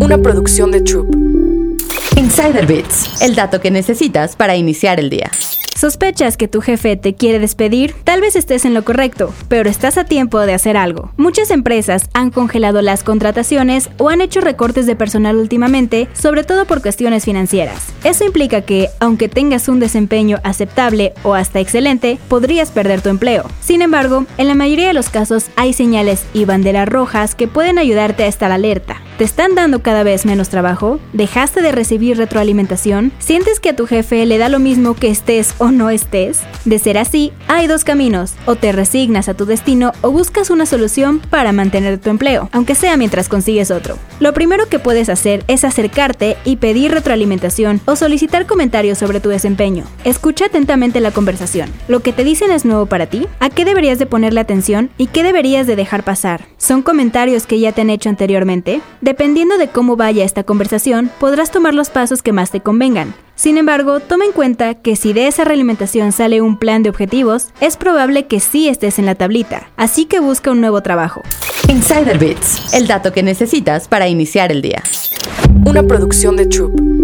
una producción de Troop. Insider Bits, el dato que necesitas para iniciar el día. ¿Sospechas que tu jefe te quiere despedir? Tal vez estés en lo correcto, pero estás a tiempo de hacer algo. Muchas empresas han congelado las contrataciones o han hecho recortes de personal últimamente, sobre todo por cuestiones financieras. Eso implica que, aunque tengas un desempeño aceptable o hasta excelente, podrías perder tu empleo. Sin embargo, en la mayoría de los casos hay señales y banderas rojas que pueden ayudarte a estar alerta. ¿Te están dando cada vez menos trabajo? ¿Dejaste de recibir retroalimentación? ¿Sientes que a tu jefe le da lo mismo que estés o no estés? De ser así, hay dos caminos. O te resignas a tu destino o buscas una solución para mantener tu empleo, aunque sea mientras consigues otro. Lo primero que puedes hacer es acercarte y pedir retroalimentación o solicitar comentarios sobre tu desempeño. Escucha atentamente la conversación. ¿Lo que te dicen es nuevo para ti? ¿A qué deberías de ponerle atención y qué deberías de dejar pasar? ¿Son comentarios que ya te han hecho anteriormente? Dependiendo de cómo vaya esta conversación, podrás tomar los pasos que más te convengan. Sin embargo, toma en cuenta que si de esa realimentación sale un plan de objetivos, es probable que sí estés en la tablita, así que busca un nuevo trabajo. Insider Bits, el dato que necesitas para iniciar el día. Una producción de Troop.